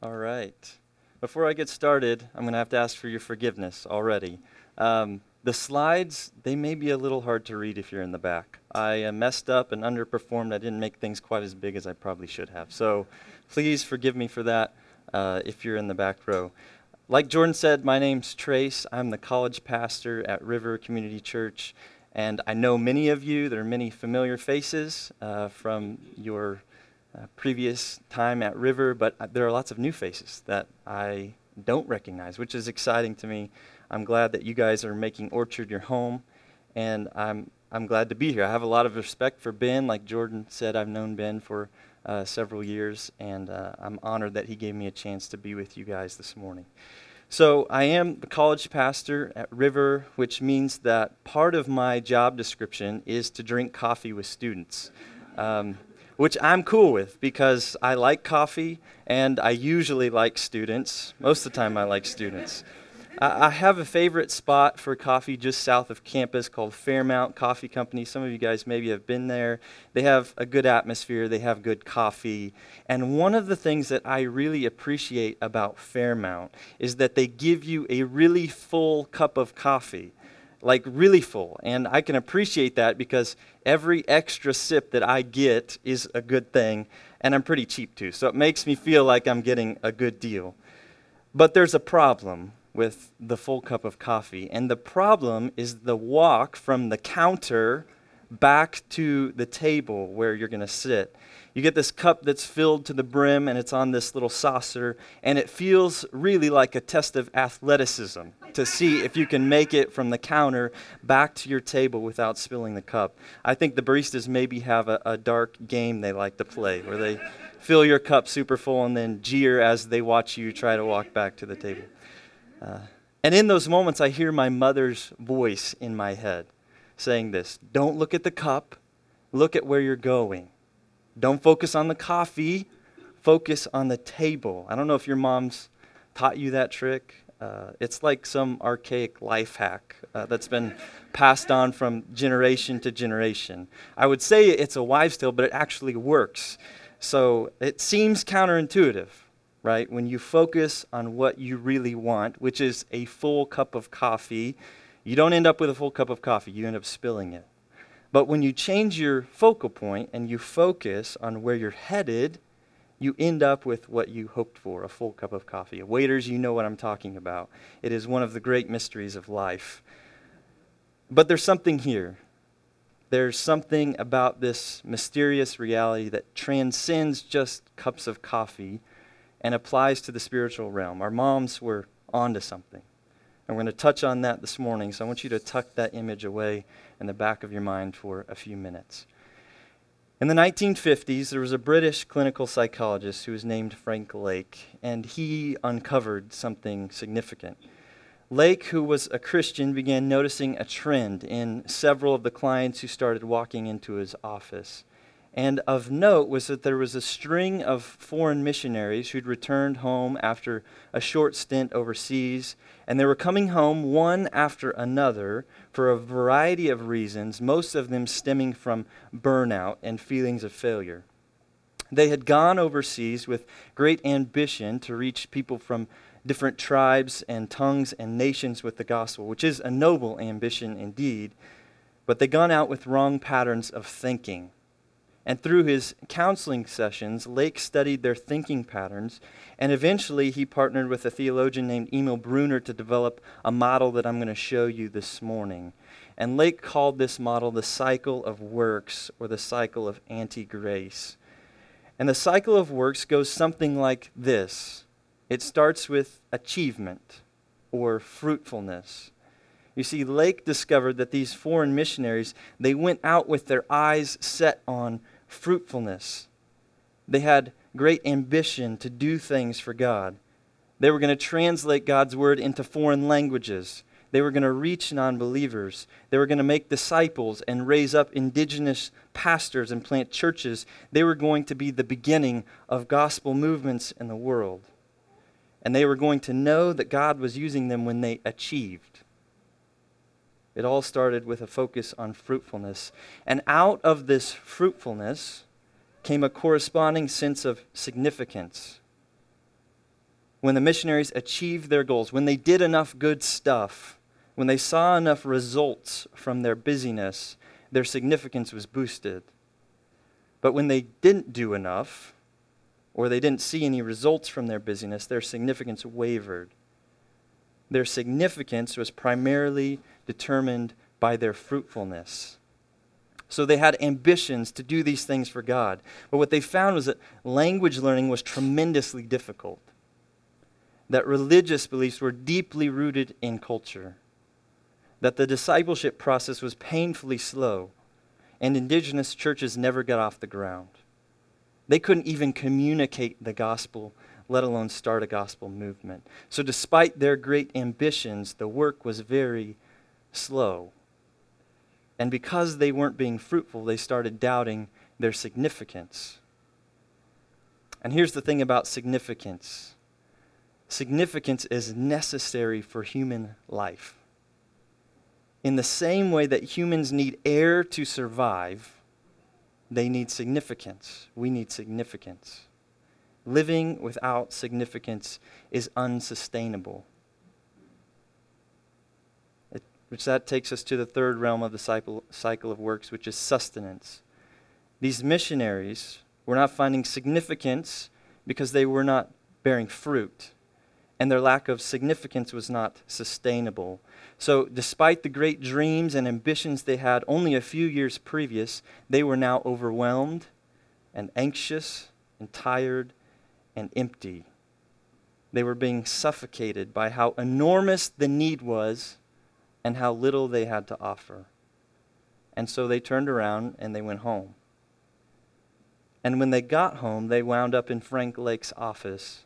All right. Before I get started, I'm going to have to ask for your forgiveness already. Um, the slides, they may be a little hard to read if you're in the back. I uh, messed up and underperformed. I didn't make things quite as big as I probably should have. So please forgive me for that uh, if you're in the back row. Like Jordan said, my name's Trace. I'm the college pastor at River Community Church. And I know many of you, there are many familiar faces uh, from your uh, previous time at River, but uh, there are lots of new faces that I don't recognize, which is exciting to me. I'm glad that you guys are making Orchard your home, and I'm, I'm glad to be here. I have a lot of respect for Ben. Like Jordan said, I've known Ben for uh, several years, and uh, I'm honored that he gave me a chance to be with you guys this morning. So, I am the college pastor at River, which means that part of my job description is to drink coffee with students. Um, which I'm cool with because I like coffee and I usually like students. Most of the time, I like students. I have a favorite spot for coffee just south of campus called Fairmount Coffee Company. Some of you guys maybe have been there. They have a good atmosphere, they have good coffee. And one of the things that I really appreciate about Fairmount is that they give you a really full cup of coffee like really full. And I can appreciate that because every extra sip that I get is a good thing, and I'm pretty cheap too. So it makes me feel like I'm getting a good deal. But there's a problem with the full cup of coffee, and the problem is the walk from the counter back to the table where you're going to sit. You get this cup that's filled to the brim and it's on this little saucer, and it feels really like a test of athleticism to see if you can make it from the counter back to your table without spilling the cup. I think the baristas maybe have a, a dark game they like to play where they fill your cup super full and then jeer as they watch you try to walk back to the table. Uh, and in those moments, I hear my mother's voice in my head saying this Don't look at the cup, look at where you're going. Don't focus on the coffee, focus on the table. I don't know if your mom's taught you that trick. Uh, it's like some archaic life hack uh, that's been passed on from generation to generation. I would say it's a wives' tale, but it actually works. So it seems counterintuitive, right? When you focus on what you really want, which is a full cup of coffee, you don't end up with a full cup of coffee, you end up spilling it. But when you change your focal point and you focus on where you're headed, you end up with what you hoped for a full cup of coffee. Waiters, you know what I'm talking about. It is one of the great mysteries of life. But there's something here. There's something about this mysterious reality that transcends just cups of coffee and applies to the spiritual realm. Our moms were onto something. And we're going to touch on that this morning, so I want you to tuck that image away in the back of your mind for a few minutes. In the 1950s, there was a British clinical psychologist who was named Frank Lake, and he uncovered something significant. Lake, who was a Christian, began noticing a trend in several of the clients who started walking into his office. And of note was that there was a string of foreign missionaries who'd returned home after a short stint overseas, and they were coming home one after another for a variety of reasons, most of them stemming from burnout and feelings of failure. They had gone overseas with great ambition to reach people from different tribes and tongues and nations with the gospel, which is a noble ambition indeed, but they'd gone out with wrong patterns of thinking and through his counseling sessions, Lake studied their thinking patterns, and eventually he partnered with a theologian named Emil Brunner to develop a model that I'm going to show you this morning. And Lake called this model the cycle of works or the cycle of anti grace. And the cycle of works goes something like this it starts with achievement or fruitfulness. You see, Lake discovered that these foreign missionaries, they went out with their eyes set on fruitfulness. They had great ambition to do things for God. They were going to translate God's word into foreign languages. They were going to reach non believers. They were going to make disciples and raise up indigenous pastors and plant churches. They were going to be the beginning of gospel movements in the world. And they were going to know that God was using them when they achieved. It all started with a focus on fruitfulness. And out of this fruitfulness came a corresponding sense of significance. when the missionaries achieved their goals, when they did enough good stuff, when they saw enough results from their busyness, their significance was boosted. But when they didn't do enough, or they didn't see any results from their busyness, their significance wavered. Their significance was primarily determined by their fruitfulness. So they had ambitions to do these things for God. But what they found was that language learning was tremendously difficult, that religious beliefs were deeply rooted in culture, that the discipleship process was painfully slow, and indigenous churches never got off the ground. They couldn't even communicate the gospel, let alone start a gospel movement. So, despite their great ambitions, the work was very slow. And because they weren't being fruitful, they started doubting their significance. And here's the thing about significance significance is necessary for human life. In the same way that humans need air to survive, they need significance. We need significance. Living without significance is unsustainable. It, which that takes us to the third realm of the cycle, cycle of works, which is sustenance. These missionaries were not finding significance because they were not bearing fruit, and their lack of significance was not sustainable. So, despite the great dreams and ambitions they had only a few years previous, they were now overwhelmed and anxious and tired and empty. They were being suffocated by how enormous the need was and how little they had to offer. And so they turned around and they went home. And when they got home, they wound up in Frank Lake's office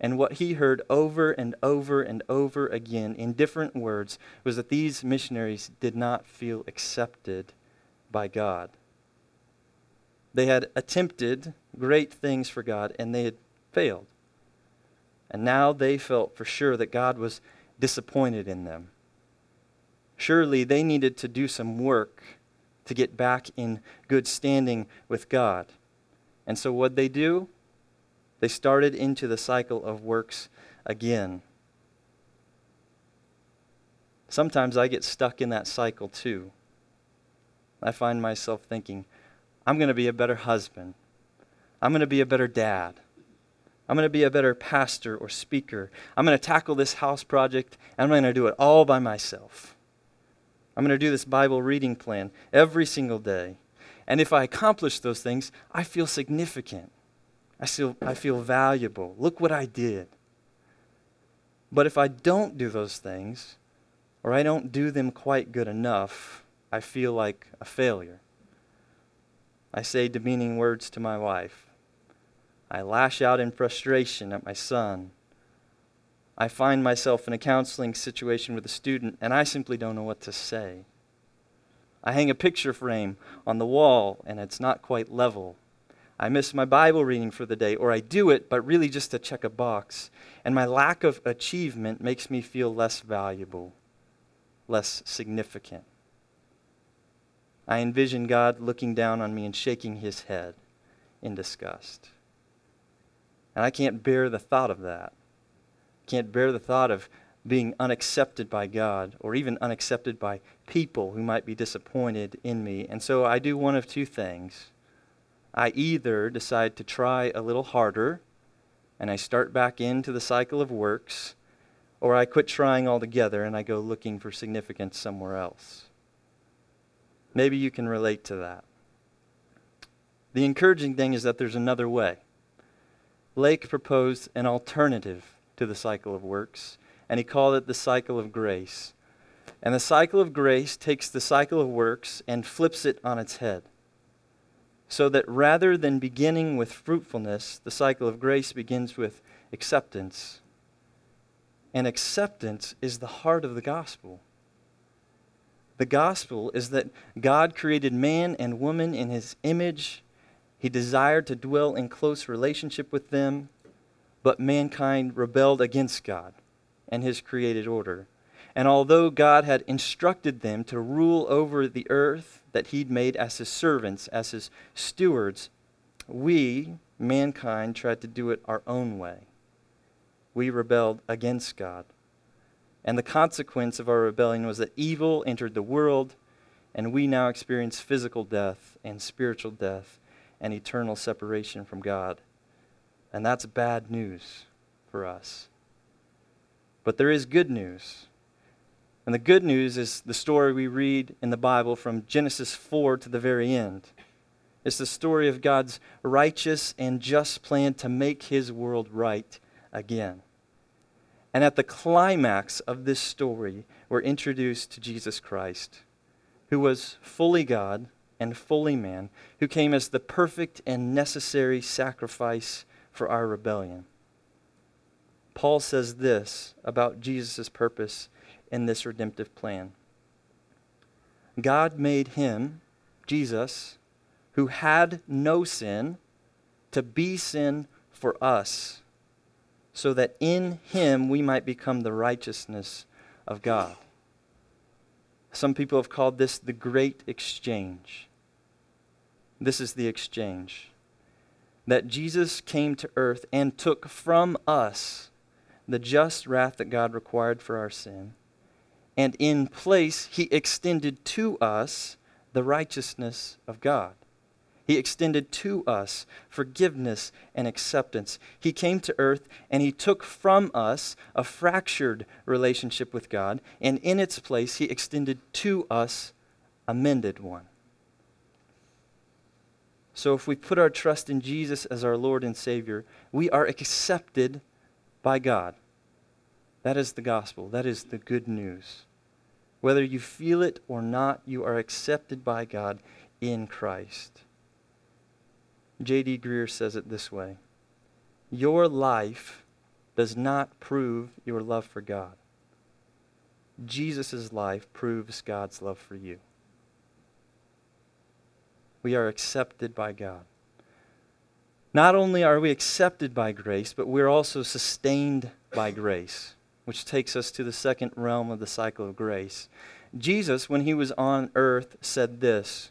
and what he heard over and over and over again in different words was that these missionaries did not feel accepted by God. They had attempted great things for God and they had failed. And now they felt for sure that God was disappointed in them. Surely they needed to do some work to get back in good standing with God. And so what they do? They started into the cycle of works again. Sometimes I get stuck in that cycle too. I find myself thinking, I'm going to be a better husband. I'm going to be a better dad. I'm going to be a better pastor or speaker. I'm going to tackle this house project, and I'm going to do it all by myself. I'm going to do this Bible reading plan every single day. And if I accomplish those things, I feel significant. I feel, I feel valuable. Look what I did. But if I don't do those things, or I don't do them quite good enough, I feel like a failure. I say demeaning words to my wife. I lash out in frustration at my son. I find myself in a counseling situation with a student, and I simply don't know what to say. I hang a picture frame on the wall, and it's not quite level. I miss my Bible reading for the day, or I do it, but really just to check a box. And my lack of achievement makes me feel less valuable, less significant. I envision God looking down on me and shaking his head in disgust. And I can't bear the thought of that. Can't bear the thought of being unaccepted by God or even unaccepted by people who might be disappointed in me. And so I do one of two things. I either decide to try a little harder and I start back into the cycle of works, or I quit trying altogether and I go looking for significance somewhere else. Maybe you can relate to that. The encouraging thing is that there's another way. Lake proposed an alternative to the cycle of works, and he called it the cycle of grace. And the cycle of grace takes the cycle of works and flips it on its head so that rather than beginning with fruitfulness, the cycle of grace begins with acceptance. And acceptance is the heart of the gospel. The gospel is that God created man and woman in his image. He desired to dwell in close relationship with them, but mankind rebelled against God and his created order. And although God had instructed them to rule over the earth that He'd made as His servants, as His stewards, we, mankind, tried to do it our own way. we rebelled against God. And the consequence of our rebellion was that evil entered the world, and we now experience physical death and spiritual death and eternal separation from God. And that's bad news for us. But there is good news. And the good news is the story we read in the Bible from Genesis 4 to the very end. It's the story of God's righteous and just plan to make his world right again. And at the climax of this story, we're introduced to Jesus Christ, who was fully God and fully man, who came as the perfect and necessary sacrifice for our rebellion. Paul says this about Jesus' purpose in this redemptive plan God made him, Jesus, who had no sin, to be sin for us, so that in him we might become the righteousness of God. Some people have called this the great exchange. This is the exchange that Jesus came to earth and took from us the just wrath that God required for our sin. And in place, he extended to us the righteousness of God. He extended to us forgiveness and acceptance. He came to earth and he took from us a fractured relationship with God, and in its place, he extended to us a mended one. So if we put our trust in Jesus as our Lord and Savior, we are accepted by God. That is the gospel. That is the good news. Whether you feel it or not, you are accepted by God in Christ. J.D. Greear says it this way Your life does not prove your love for God. Jesus' life proves God's love for you. We are accepted by God. Not only are we accepted by grace, but we're also sustained by grace, which takes us to the second realm of the cycle of grace. Jesus, when he was on earth, said this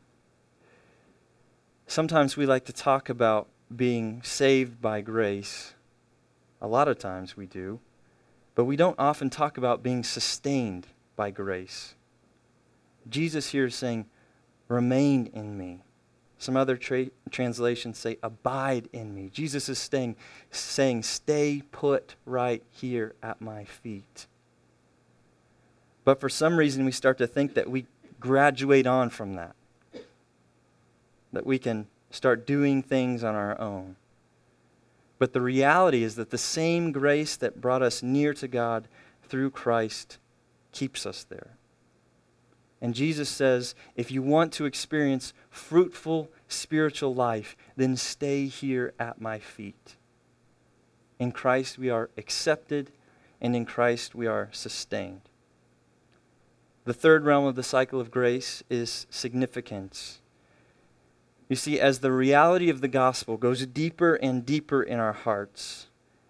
Sometimes we like to talk about being saved by grace. A lot of times we do. But we don't often talk about being sustained by grace. Jesus here is saying, Remain in me. Some other tra- translations say, Abide in me. Jesus is staying, saying, Stay put right here at my feet. But for some reason, we start to think that we graduate on from that, that we can start doing things on our own. But the reality is that the same grace that brought us near to God through Christ keeps us there. And Jesus says, if you want to experience fruitful spiritual life, then stay here at my feet. In Christ we are accepted, and in Christ we are sustained. The third realm of the cycle of grace is significance. You see, as the reality of the gospel goes deeper and deeper in our hearts,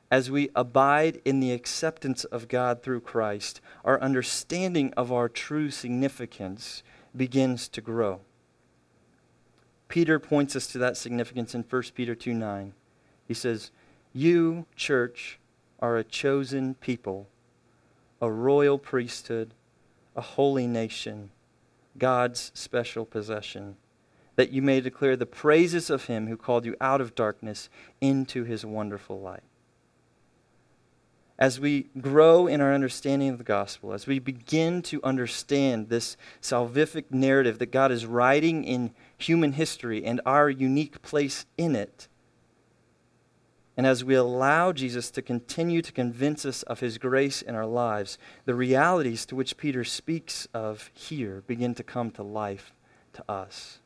as we abide in the acceptance of God through Christ, our understanding of our true significance begins to grow. Peter points us to that significance in 1 Peter 2 9. He says, You, church, are a chosen people, a royal priesthood, a holy nation, God's special possession, that you may declare the praises of him who called you out of darkness into his wonderful light as we grow in our understanding of the gospel, as we begin to understand this salvific narrative that God is writing in human history and our unique place in it, and as we allow Jesus to continue to convince us of his grace in our lives, the realities to which Peter speaks of here begin to come to life to us.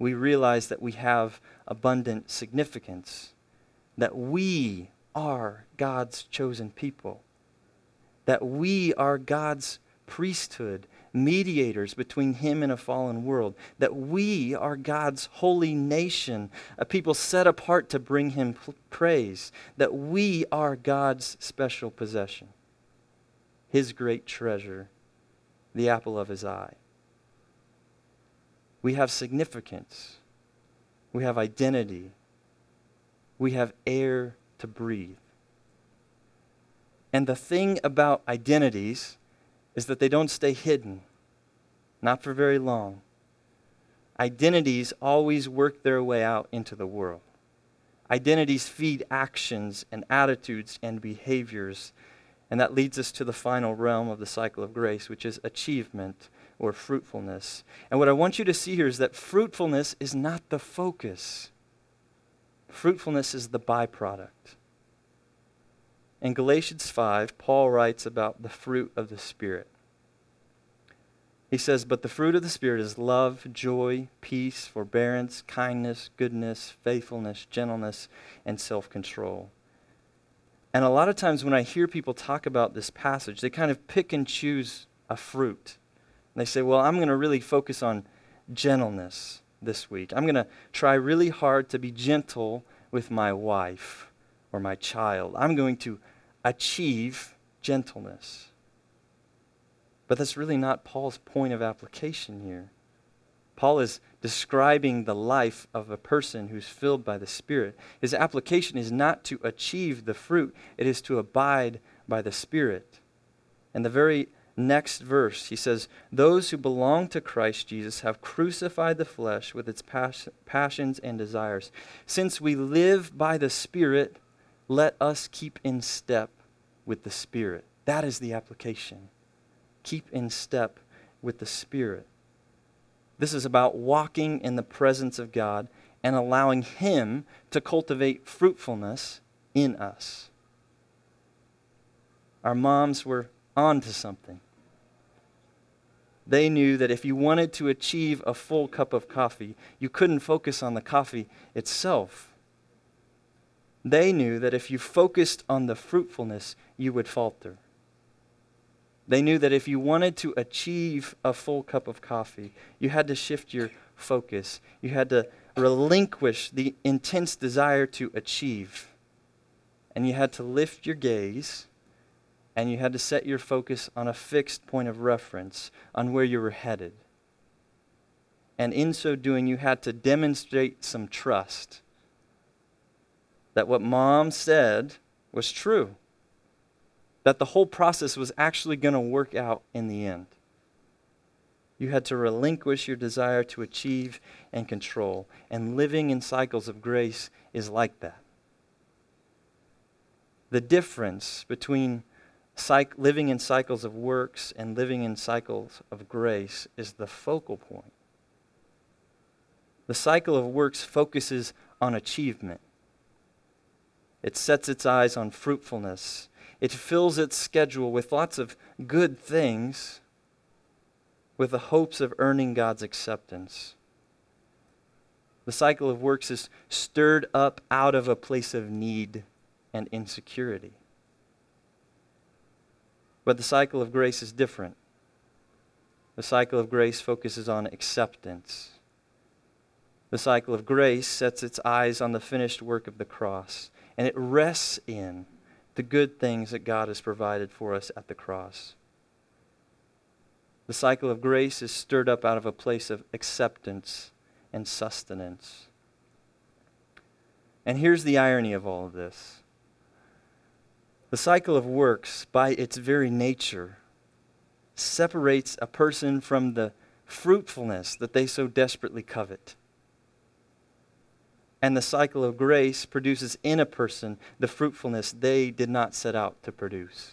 We realize that we have abundant significance, that we are God's chosen people. that we are God's priesthood, mediators between him and a fallen world, that we are God's holy nation, a people set apart to bring him praise, that we are God's special possession, his great treasure, the apple of his eye. We have significance. We have identity. We have air to breathe. And the thing about identities is that they don't stay hidden, not for very long. Identities always work their way out into the world. Identities feed actions and attitudes and behaviors. And that leads us to the final realm of the cycle of grace, which is achievement or fruitfulness. And what I want you to see here is that fruitfulness is not the focus, fruitfulness is the byproduct. In Galatians 5, Paul writes about the fruit of the Spirit. He says, But the fruit of the Spirit is love, joy, peace, forbearance, kindness, goodness, faithfulness, gentleness, and self control. And a lot of times when I hear people talk about this passage, they kind of pick and choose a fruit. And they say, Well, I'm going to really focus on gentleness this week. I'm going to try really hard to be gentle with my wife or my child. I'm going to achieve gentleness. But that's really not Paul's point of application here. Paul is describing the life of a person who's filled by the Spirit. His application is not to achieve the fruit, it is to abide by the Spirit. And the very next verse, he says, Those who belong to Christ Jesus have crucified the flesh with its pas- passions and desires. Since we live by the Spirit, let us keep in step with the Spirit. That is the application. Keep in step with the Spirit. This is about walking in the presence of God and allowing Him to cultivate fruitfulness in us. Our moms were on to something. They knew that if you wanted to achieve a full cup of coffee, you couldn't focus on the coffee itself they knew that if you focused on the fruitfulness, you would falter. They knew that if you wanted to achieve a full cup of coffee, you had to shift your focus. You had to relinquish the intense desire to achieve. And you had to lift your gaze and you had to set your focus on a fixed point of reference on where you were headed. And in so doing, you had to demonstrate some trust that what mom said was true, that the whole process was actually going to work out in the end. You had to relinquish your desire to achieve and control. And living in cycles of grace is like that. The difference between cyc- living in cycles of works and living in cycles of grace is the focal point. The cycle of works focuses on achievement. It sets its eyes on fruitfulness. It fills its schedule with lots of good things with the hopes of earning God's acceptance. The cycle of works is stirred up out of a place of need and insecurity. But the cycle of grace is different. The cycle of grace focuses on acceptance. The cycle of grace sets its eyes on the finished work of the cross and it rests in the good things that God has provided for us at the cross. The cycle of grace is stirred up out of a place of acceptance and sustenance. And here's the irony of all of this the cycle of works, by its very nature, separates a person from the fruitfulness that they so desperately covet and the cycle of grace produces in a person the fruitfulness they did not set out to produce.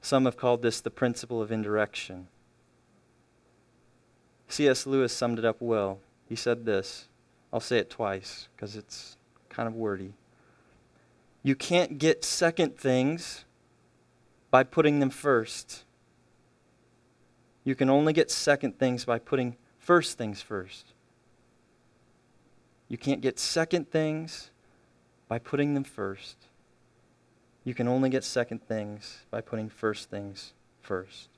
Some have called this the principle of indirection. C.S. Lewis summed it up well. He said this. I'll say it twice because it's kind of wordy. You can't get second things by putting them first. You can only get second things by putting first things first. You can't get second things by putting them first. You can only get second things by putting first things first.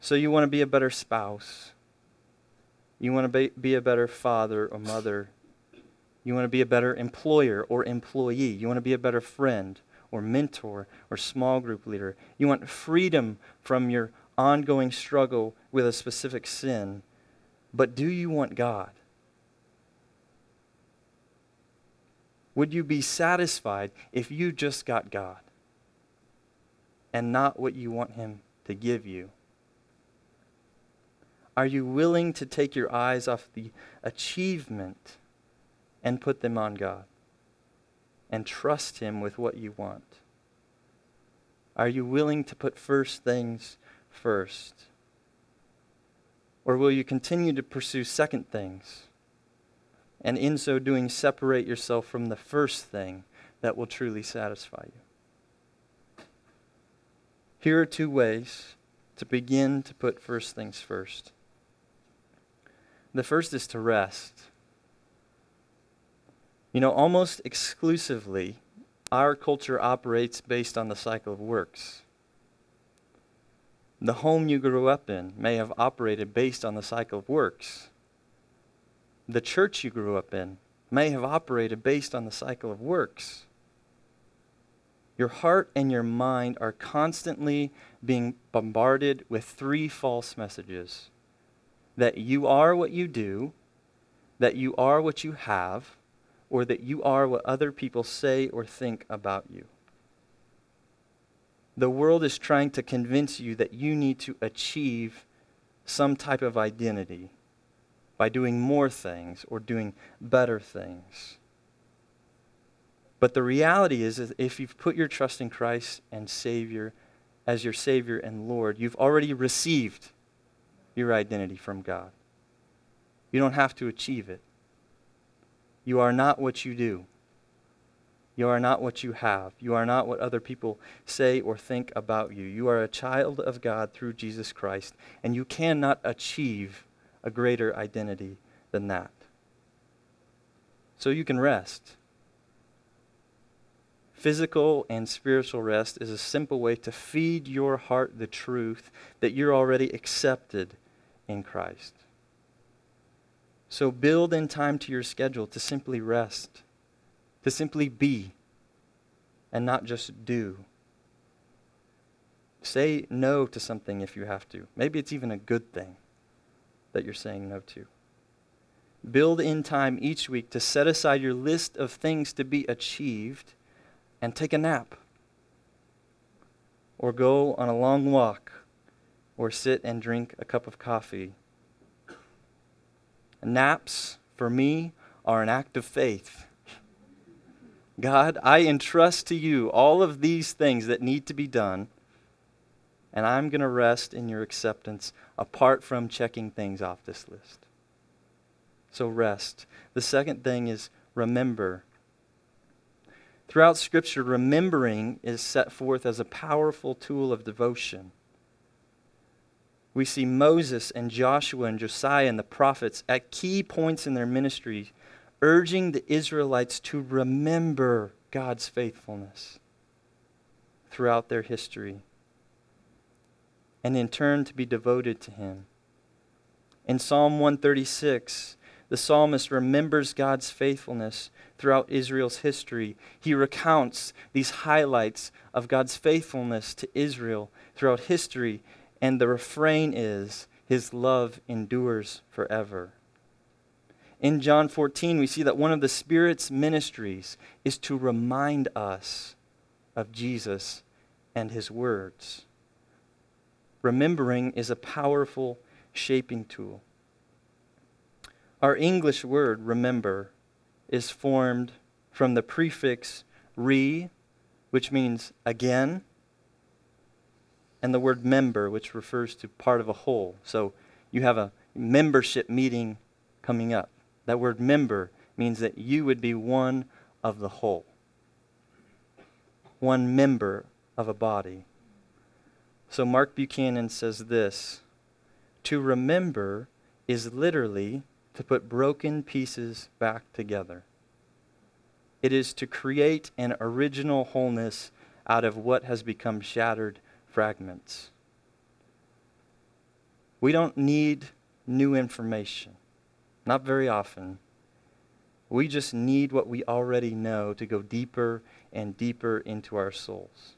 So, you want to be a better spouse. You want to be, a better father or mother. You want to be a better employer or employee. You want to be a better friend or mentor or small group leader. You want freedom from your ongoing struggle with a specific sin. But do you want God? Would you be satisfied if you just got God and not what you want Him to give you? Are you willing to take your eyes off the achievement and put them on God and trust Him with what you want? Are you willing to put first things first? Or will you continue to pursue second things? and in so doing, separate yourself from the first thing that will truly satisfy you. Here are two ways to begin to put first things first. The first is to rest. You know, almost exclusively, our culture operates based on the cycle of works. The home you grew up in may have operated based on the cycle of works the church you grew up in may have operated based on the cycle of works. Your heart and your mind are constantly being bombarded with three false messages that you are what you do, that you are what you have, or that you are what other people say or think about you. The world is trying to convince you that you need to achieve some type of identity by doing more things or doing better things. But the reality is, is if you've put your trust in Christ and Savior as your Savior and Lord, you've already received your identity from God. You don't have to achieve it. You are not what you do. You are not what you have. You are not what other people say or think about you. You are a child of God through Jesus Christ, and you cannot achieve a greater identity than that. So you can rest. Physical and spiritual rest is a simple way to feed your heart the truth that you're already accepted in Christ. So build in time to your schedule to simply rest, to simply be, and not just do. Say no to something if you have to. Maybe it's even a good thing that you're saying no to. Build in time each week to set aside your list of things to be achieved and take a nap. Or go on a long walk or sit and drink a cup of coffee. Naps, for me, are an act of faith. God, I entrust to you all of these things that need to be done and I'm going to rest in your acceptance apart from checking things off this list. So rest. The second thing is remember. Throughout Scripture, remembering is set forth as a powerful tool of devotion. We see Moses and Joshua and Josiah and the prophets at key points in their ministry urging the Israelites to remember God's faithfulness throughout their history and in turn to be devoted to Him. In Psalm 136, the psalmist remembers God's faithfulness throughout Israel's history. He recounts these highlights of God's faithfulness to Israel throughout history, and the refrain is, His love endures forever. In John 14, we see that one of the Spirit's ministries is to remind us of Jesus and His words. Remembering is a powerful shaping tool. Our English word, remember, is formed from the prefix re, which means again, and the word member, which refers to part of a whole. So you have a membership meeting coming up. That word member means that you would be one of the whole, one member of a body. So Mark Buchanan says this To remember is literally to put broken pieces back together. It is to create an original wholeness out of what has become shattered fragments. We don't need new information, not very often. We just need what we already know to go deeper and deeper into our souls.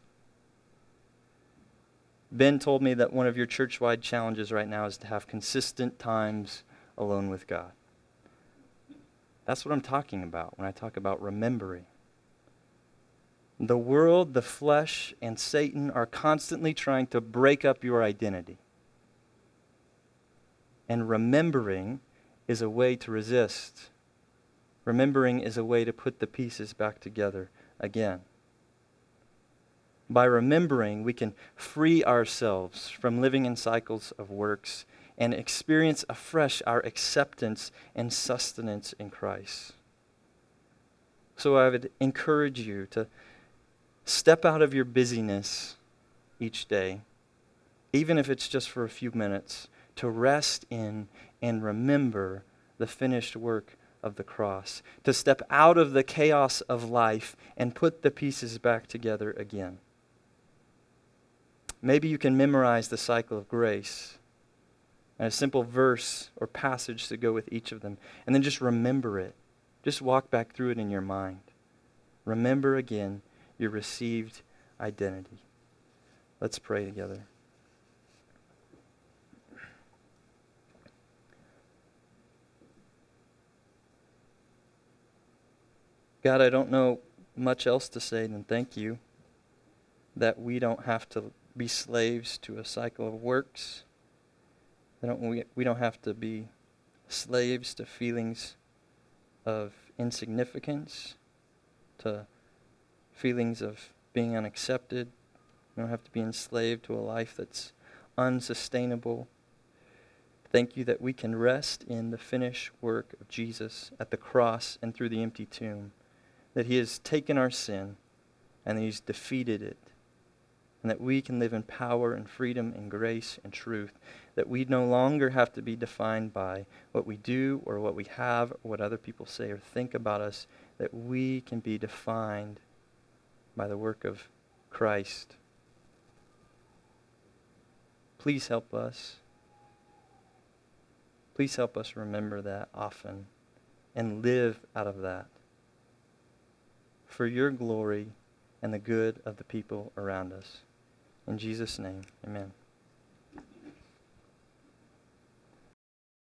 Ben told me that one of your church wide challenges right now is to have consistent times alone with God. That's what I'm talking about when I talk about remembering. The world, the flesh, and Satan are constantly trying to break up your identity. And remembering is a way to resist. Remembering is a way to put the pieces back together again. By remembering, we can free ourselves from living in cycles of works and experience afresh our acceptance and sustenance in Christ. So I would encourage you to step out of your busyness each day, even if it's just for a few minutes, to rest in and remember the finished work of the cross, to step out of the chaos of life and put the pieces back together again. Maybe you can memorize the cycle of grace and a simple verse or passage to go with each of them, and then just remember it. Just walk back through it in your mind. Remember again your received identity. Let's pray together. God, I don't know much else to say than thank you that we don't have to be slaves to a cycle of works. Don't, we, we don't have to be slaves to feelings of insignificance, to feelings of being unaccepted. We don't have to be enslaved to a life that's unsustainable. Thank you that we can rest in the finished work of Jesus at the cross and through the empty tomb that He has taken our sin and that He's defeated it, and that we can live in power and freedom and grace and truth, that we no longer have to be defined by what we do or what we have or what other people say or think about us, that we can be defined by the work of Christ. Please help us. Please help us remember that often and live out of that for your glory and the good of the people around us. In Jesus' name, amen.